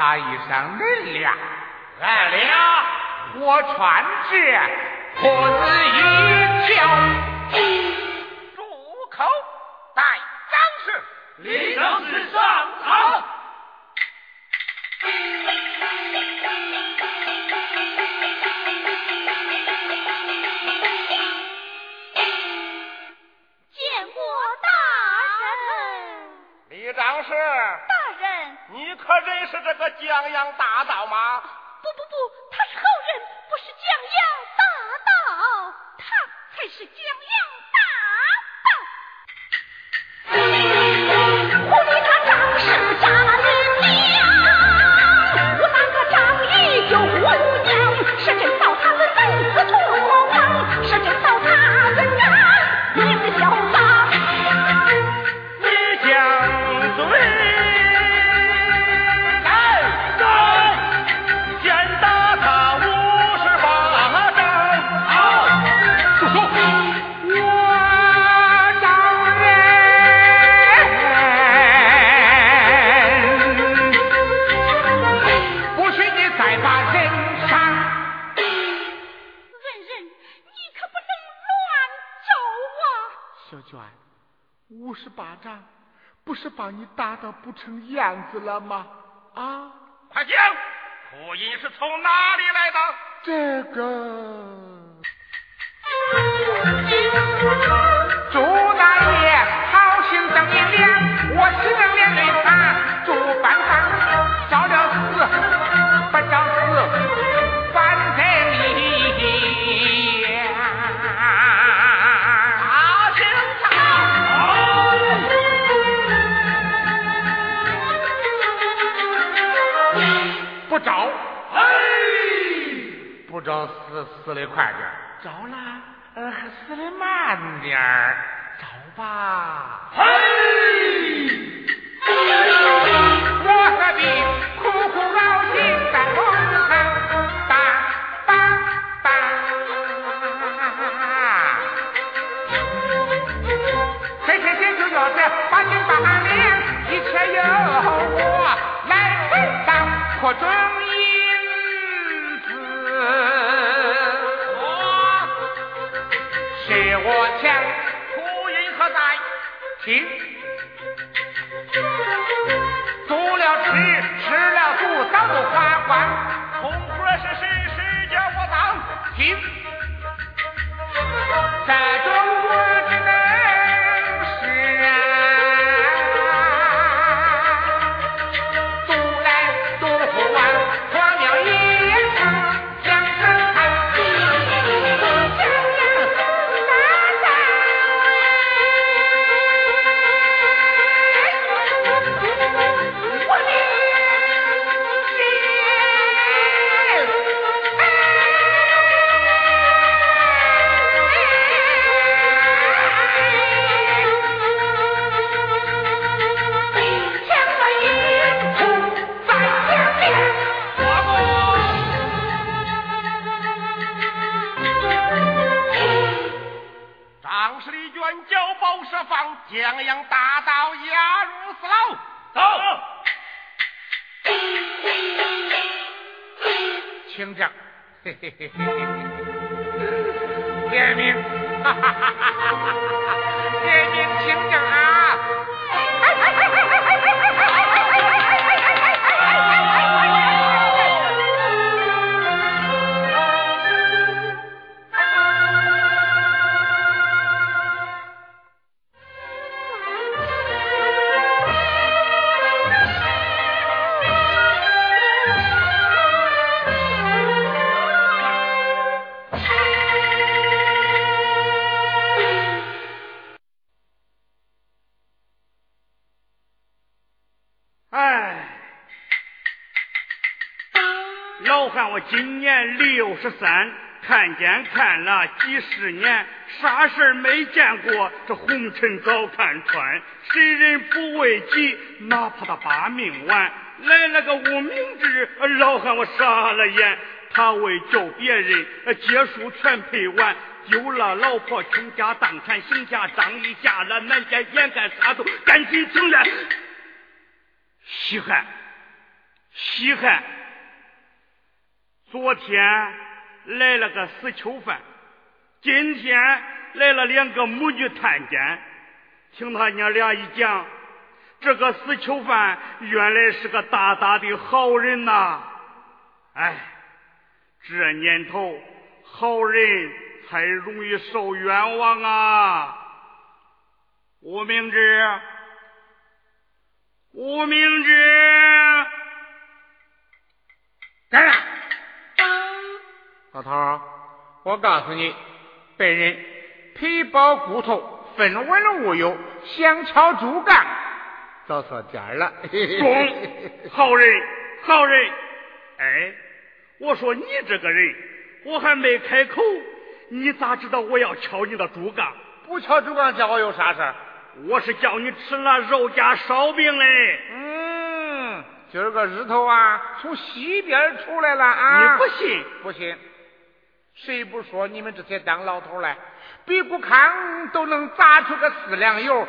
打一声恁俩，俺俩，我穿这裤子一条，住口！带张氏，李张氏上堂。见过大人。李张氏，大人，他认识这个江洋大盗吗？不不不，他是好人，不是江洋大盗，他才是江你打的不成样子了吗？啊，快讲，苦音是从哪里来的？这个朱大爷好心等一两，我只不招，嘿，不着死死的快点儿，招了呃死的慢点儿，招吧。嘿，我何必苦苦劳心在梦上打吧吧？谁谁谁就要这八斤八两，一切由我可准银子我是我抢，秃鹰何在？听。做了吃，吃了赌，早都花光。红活是谁？谁叫我当？听，这种今年六十三，看见看了几十年，啥事儿没见过。这红尘早看穿，谁人不为己，哪怕他把命完。来了个无名之，老汉我傻了眼。他为救别人，结束全赔完，丢了老婆，倾家荡产，行侠仗义，嫁了南家，眼看啥都赶紧情了。稀罕，稀罕。昨天来了个死囚犯，今天来了两个母女探监。听他娘俩一讲，这个死囚犯原来是个大大的好人呐！哎，这年头好人才容易受冤枉啊！吴明志，吴明志，来了。老头，我告诉你，本人皮包骨头，分文无有，想敲竹杠，找错点了。中，好人，好人。哎，我说你这个人，我还没开口，你咋知道我要敲你的竹杠？不敲竹杠，叫我有啥事我是叫你吃那肉夹烧饼嘞。嗯，今儿个日头啊，从西边出来了啊。你不信？不信。谁不说你们这些当老头来，比谷康都能砸出个四两油，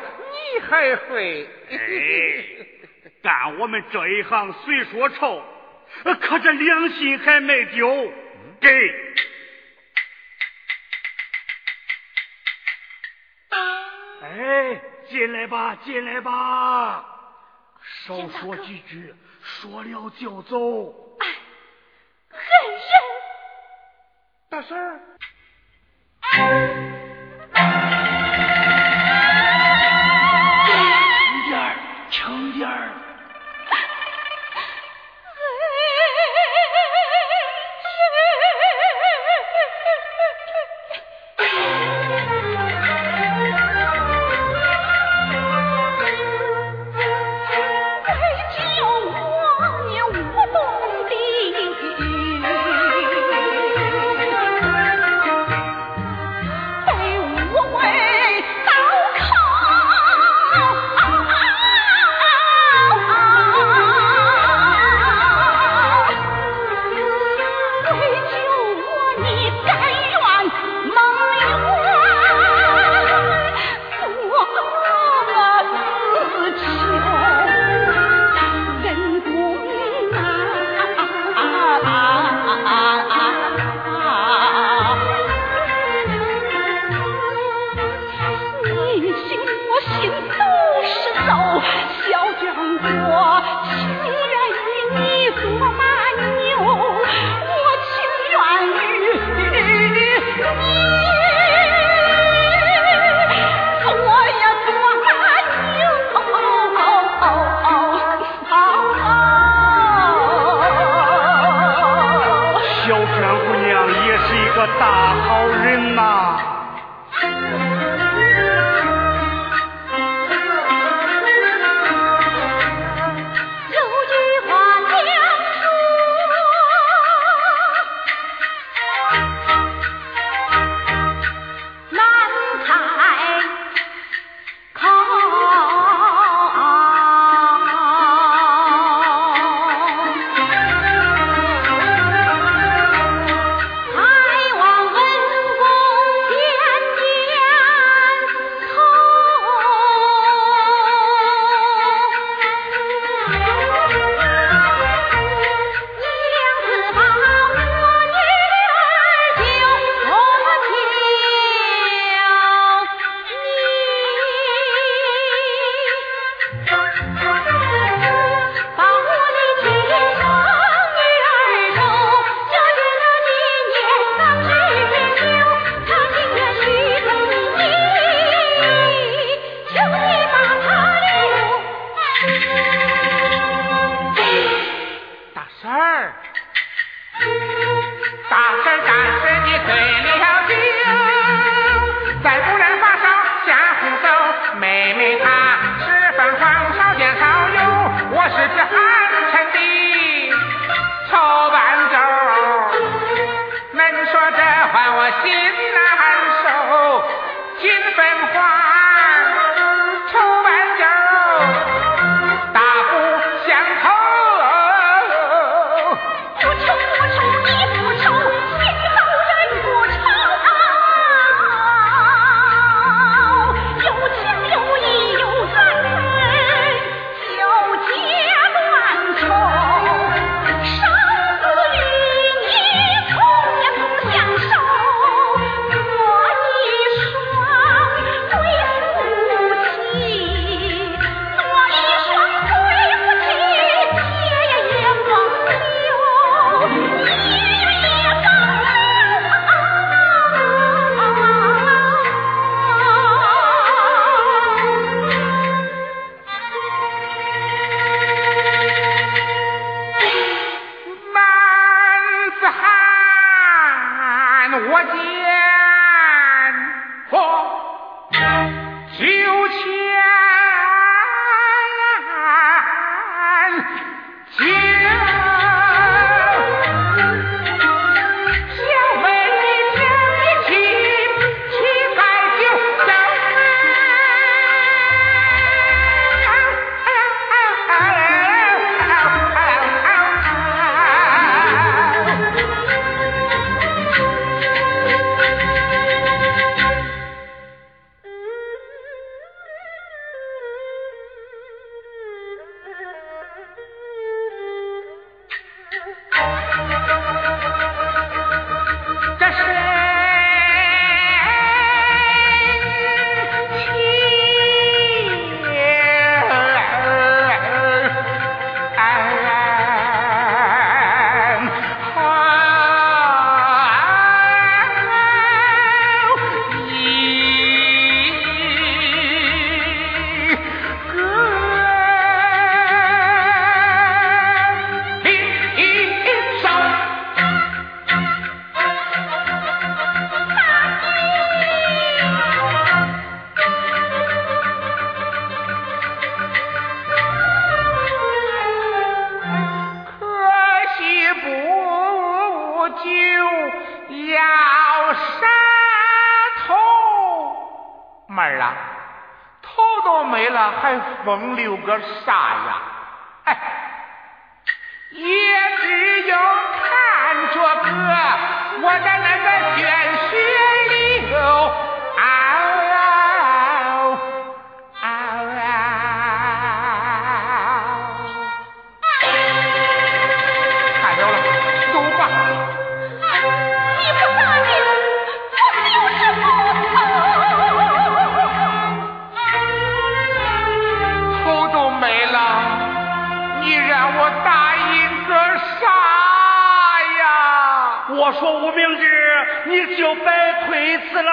你还会？干我们这一行虽说臭，可这良心还没丢。给，哎，进来吧，进来吧，少说几句，说了就走。哎，狠人。大婶儿，大好人哪。还风流个啥呀？哎，也只有看着哥我的那个鲜血就白推辞了。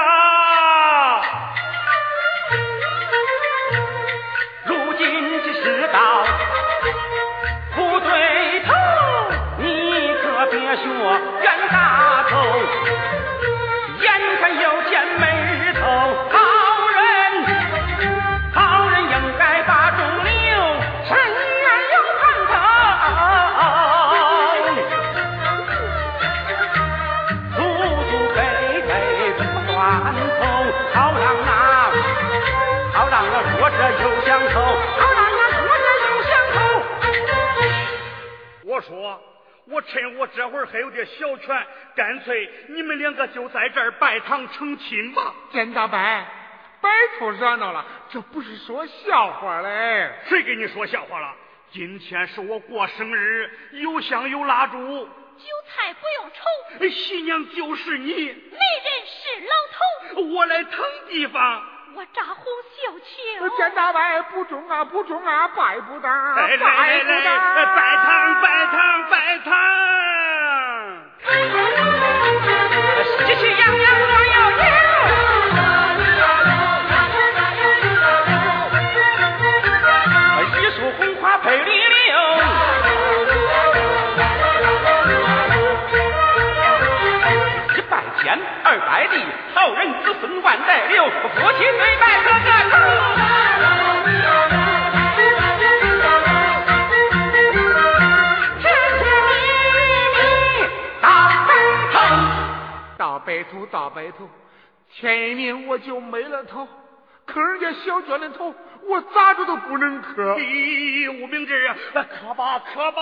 还有点小权，干脆你们两个就在这儿拜堂成亲吧。见大伯，别出热闹了，这不是说笑话嘞。谁跟你说笑话了？今天是我过生日，有香有蜡烛，酒菜不用愁。新娘就是你，媒人是老头，我来腾地方。我扎红绣球，见大伯不中啊不中啊，拜不得，拜不得，拜堂拜堂拜堂，二拜地。好人子孙万代留，夫妻对拜个个白头，大白头，前一年我就没了头，可人家小娟的头，我咋着都不能磕。咦，吴明志，磕吧磕吧。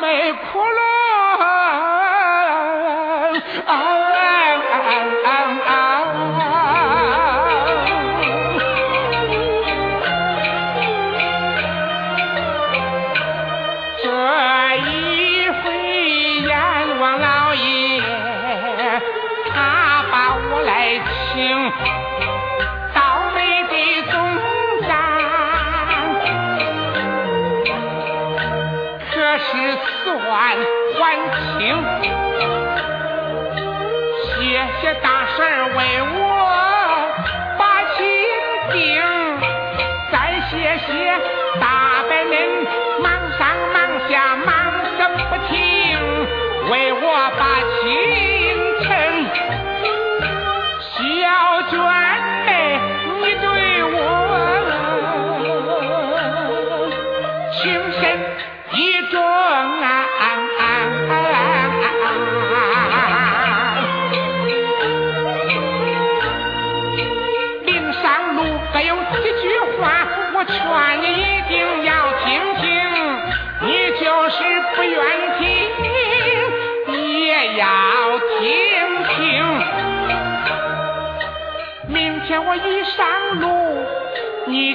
卖窟窿。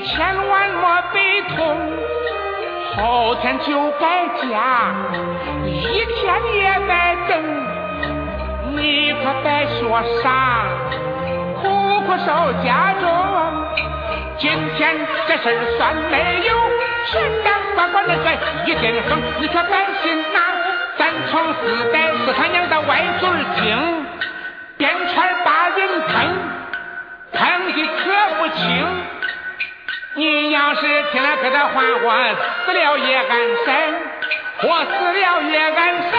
千万莫悲痛，后天就该嫁，一天也该等，你可别说啥，苦苦守家中。今天这事算没有，前当把我那个一点风，你可担心呐，三从四代是他娘的歪嘴精，鞭儿把人疼，疼的可不轻。你要是听了哥的话，我死了也安生，我死了也安生。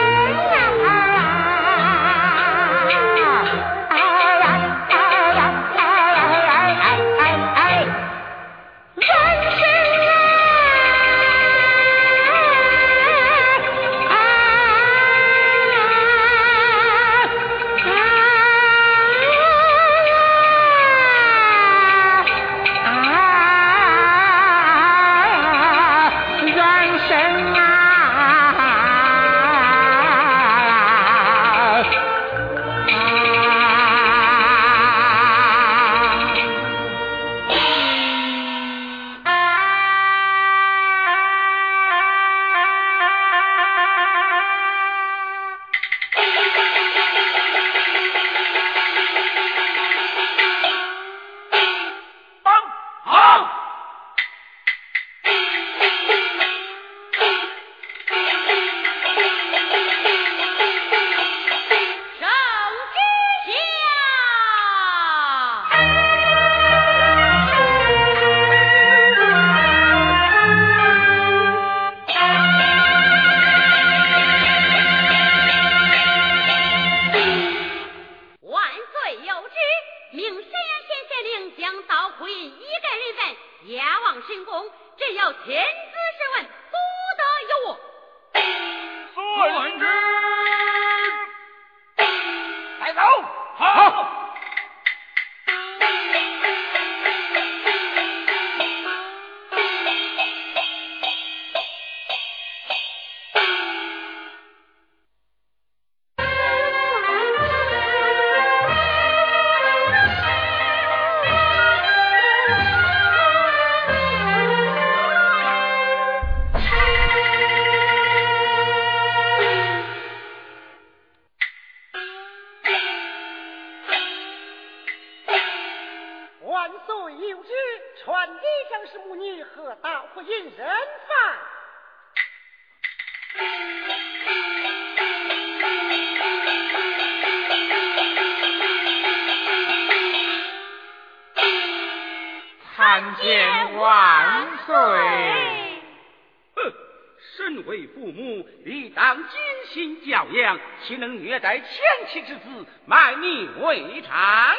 心教养，岂能虐待前妻之子，卖命为娼？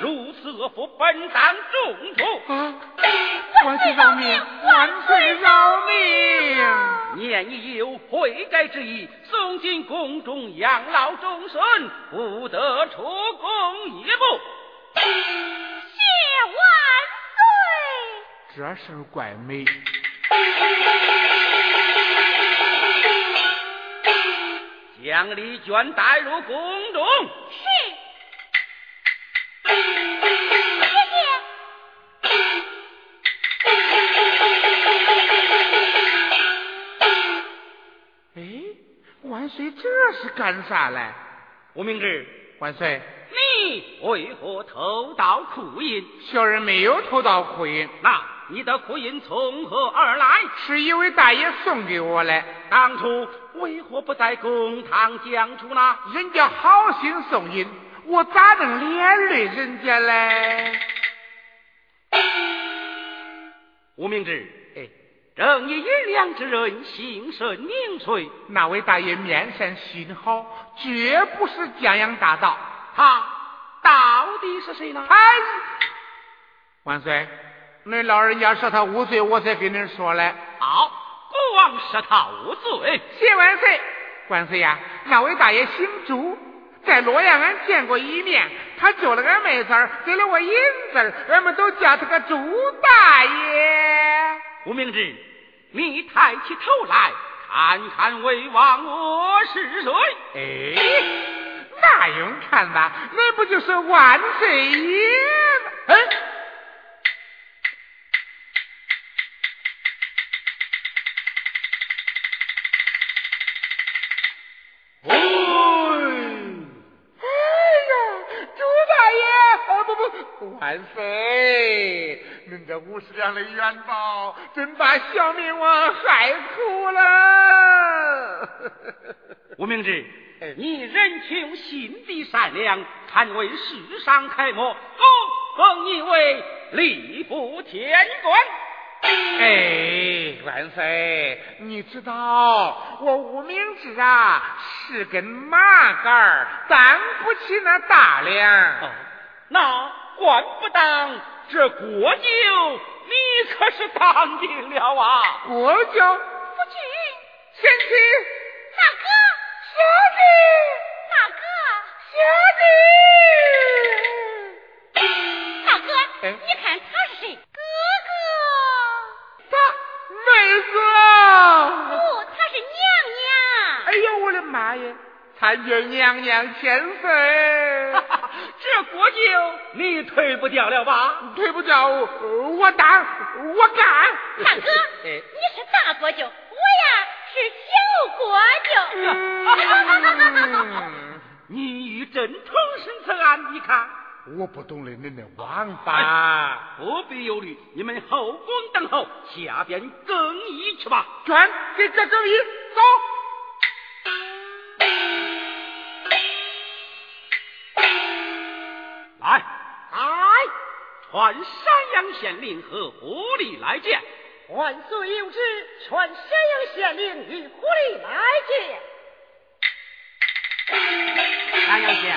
如此恶妇，本当重处。啊！万岁饶命！万岁饶命！念你有悔改之意，送进宫中养老终身，不得出宫一步。谢万岁！这事怪美。将李娟带入宫中。是。谢谢。哎，万岁，这是干啥嘞？吴明志，万岁，你为何偷盗库银？小人没有偷盗库银。那。你的苦音从何而来？是一位大爷送给我的。当初为何不在公堂讲出呢？人家好心送银，我咋能连累人家嘞？吴明志，哎，正义银良之人，心神明垂。那位大爷面善心好，绝不是江洋大盗。他到底是谁呢？哎，万岁。恁老人家说他无罪，我才跟恁说嘞。好，国王说他无罪。谢万岁，万岁呀！那位大爷姓朱，在洛阳俺见过一面。他救了俺妹子，给了我银子，俺们都叫他个朱大爷。吴明志，你抬起头来看看魏王我是谁？哎，那用看吧，那不就是万岁爷吗？哎。万岁！恁这五十两的元宝，真把小明王害苦了。吴明志，你人穷心地善良，堪为世上楷模，恭封你为吏部天官。哎，万岁，你知道我无名指啊，是根麻杆，担不起那大梁。哦，那。管不当这国舅，你可是当定了啊！国舅，夫君，贤妻，大哥，小弟，大哥，小弟，大哥，你看他是谁？哥哥，他妹子，不，他是娘娘。哎呦，我的妈呀！参见娘娘千岁。这国舅你退不掉了吧？退不掉，我当，我干。大哥，你是大国舅，我呀是小国舅。你与朕同生此案，你看。我不懂得恁的王法。不必忧虑，你们后宫等候，下边更衣去吧。转给这更衣，走。传山阳县令和狐狸来见。万岁有旨，传山阳县令与狐狸来见。山阳县，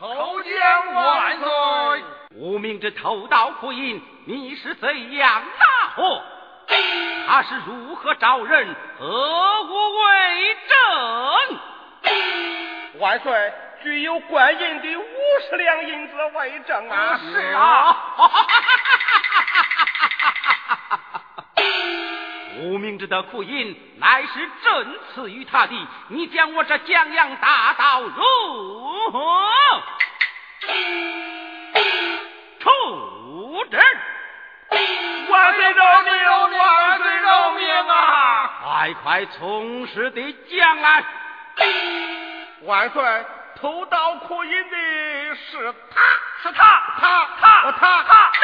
叩见万岁。无名之偷盗库银，你是怎样大祸？他是如何招人？何物为证？万岁，具有官银的五十两银子为证啊！是啊，无名之的库银乃是朕赐予他的，你将我这江洋大盗如何 处置？万岁饶命！万岁饶命啊！快快从实的讲来！万岁，偷盗库银的是他，是他，他，他，他，他。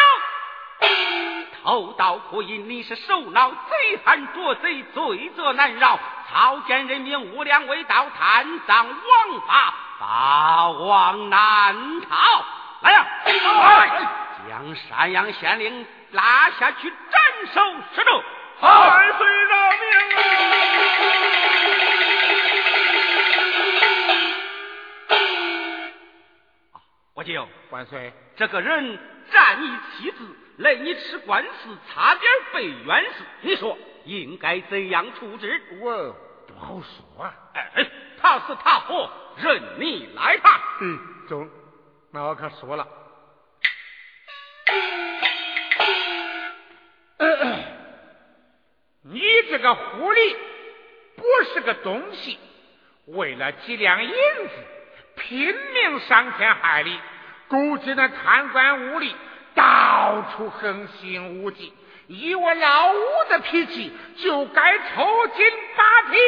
偷盗库银，你是首脑贼喊捉贼，罪责难饶，草菅人命，无良为盗，贪赃枉法，法网难逃。来呀！将山阳县令拉下去斩首示众。万岁饶命啊！我舅，万岁，这个人占你妻子，累你吃官司，差点被冤死，你说应该怎样处置？我不好说啊。哎，他死他活，任你来判。嗯，中，那我可说了。你这个狐狸不是个东西，为了几两银子拼命伤天害理，勾结那贪官污吏，到处横行无忌。以我老五的脾气，就该抽筋扒皮。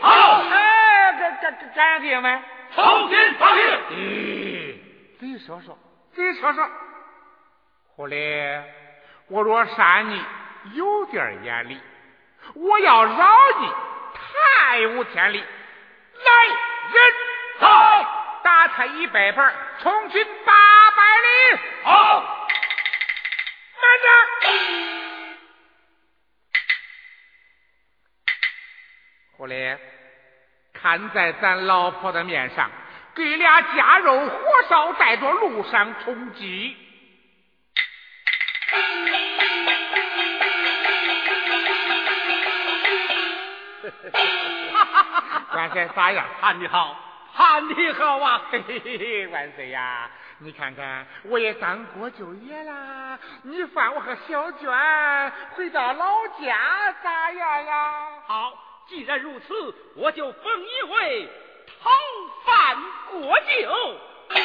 好，哎，敢敢敢定没？抽筋扒皮。咦，你说说，你说说，狐狸，我若杀你，有点眼力。我要饶你，太无天理！来人，走，打他一百板，从军八百里。好，慢着，狐狸，看在咱老婆的面上，给俩夹肉火烧，带着路上充饥。万岁，咋样？判的好，判的好啊！嘿嘿嘿嘿，万岁呀！你看看，我也当过舅爷啦。你放我和小娟回到老家，咋样呀？好，既然如此，我就封你为讨饭过酒。行。